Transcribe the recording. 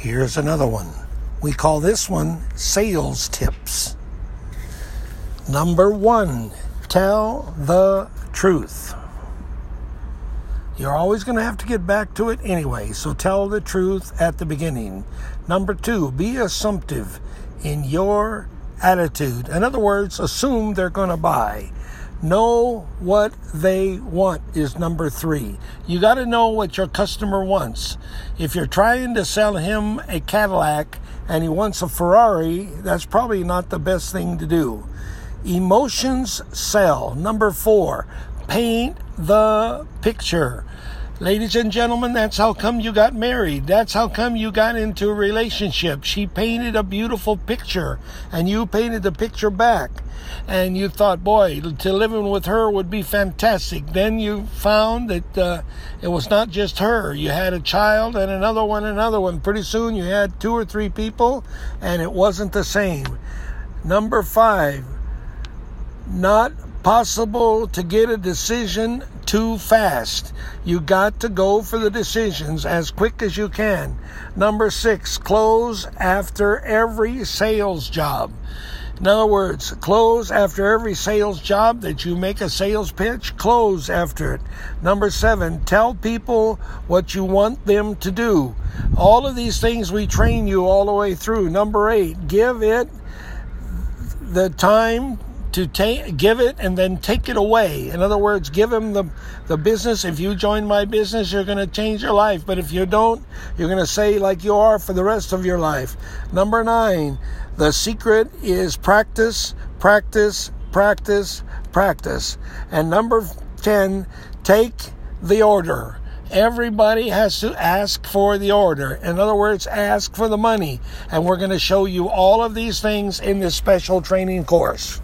Here's another one. We call this one sales tips. Number one, tell the truth. You're always going to have to get back to it anyway, so tell the truth at the beginning. Number two, be assumptive in your attitude. In other words, assume they're going to buy. Know what they want is number three. You got to know what your customer wants. If you're trying to sell him a Cadillac and he wants a Ferrari, that's probably not the best thing to do. Emotions sell. Number four, paint the picture. Ladies and gentlemen, that's how come you got married. That's how come you got into a relationship. She painted a beautiful picture and you painted the picture back. And you thought, boy, to living with her would be fantastic. Then you found that uh, it was not just her. You had a child and another one, another one. Pretty soon you had two or three people and it wasn't the same. Number five, not possible to get a decision too fast. You got to go for the decisions as quick as you can. Number six, close after every sales job. In other words, close after every sales job that you make a sales pitch, close after it. Number seven, tell people what you want them to do. All of these things we train you all the way through. Number eight, give it the time to take give it and then take it away in other words give him the the business if you join my business you're going to change your life but if you don't you're going to say like you are for the rest of your life number 9 the secret is practice practice practice practice and number 10 take the order Everybody has to ask for the order. In other words, ask for the money. And we're going to show you all of these things in this special training course.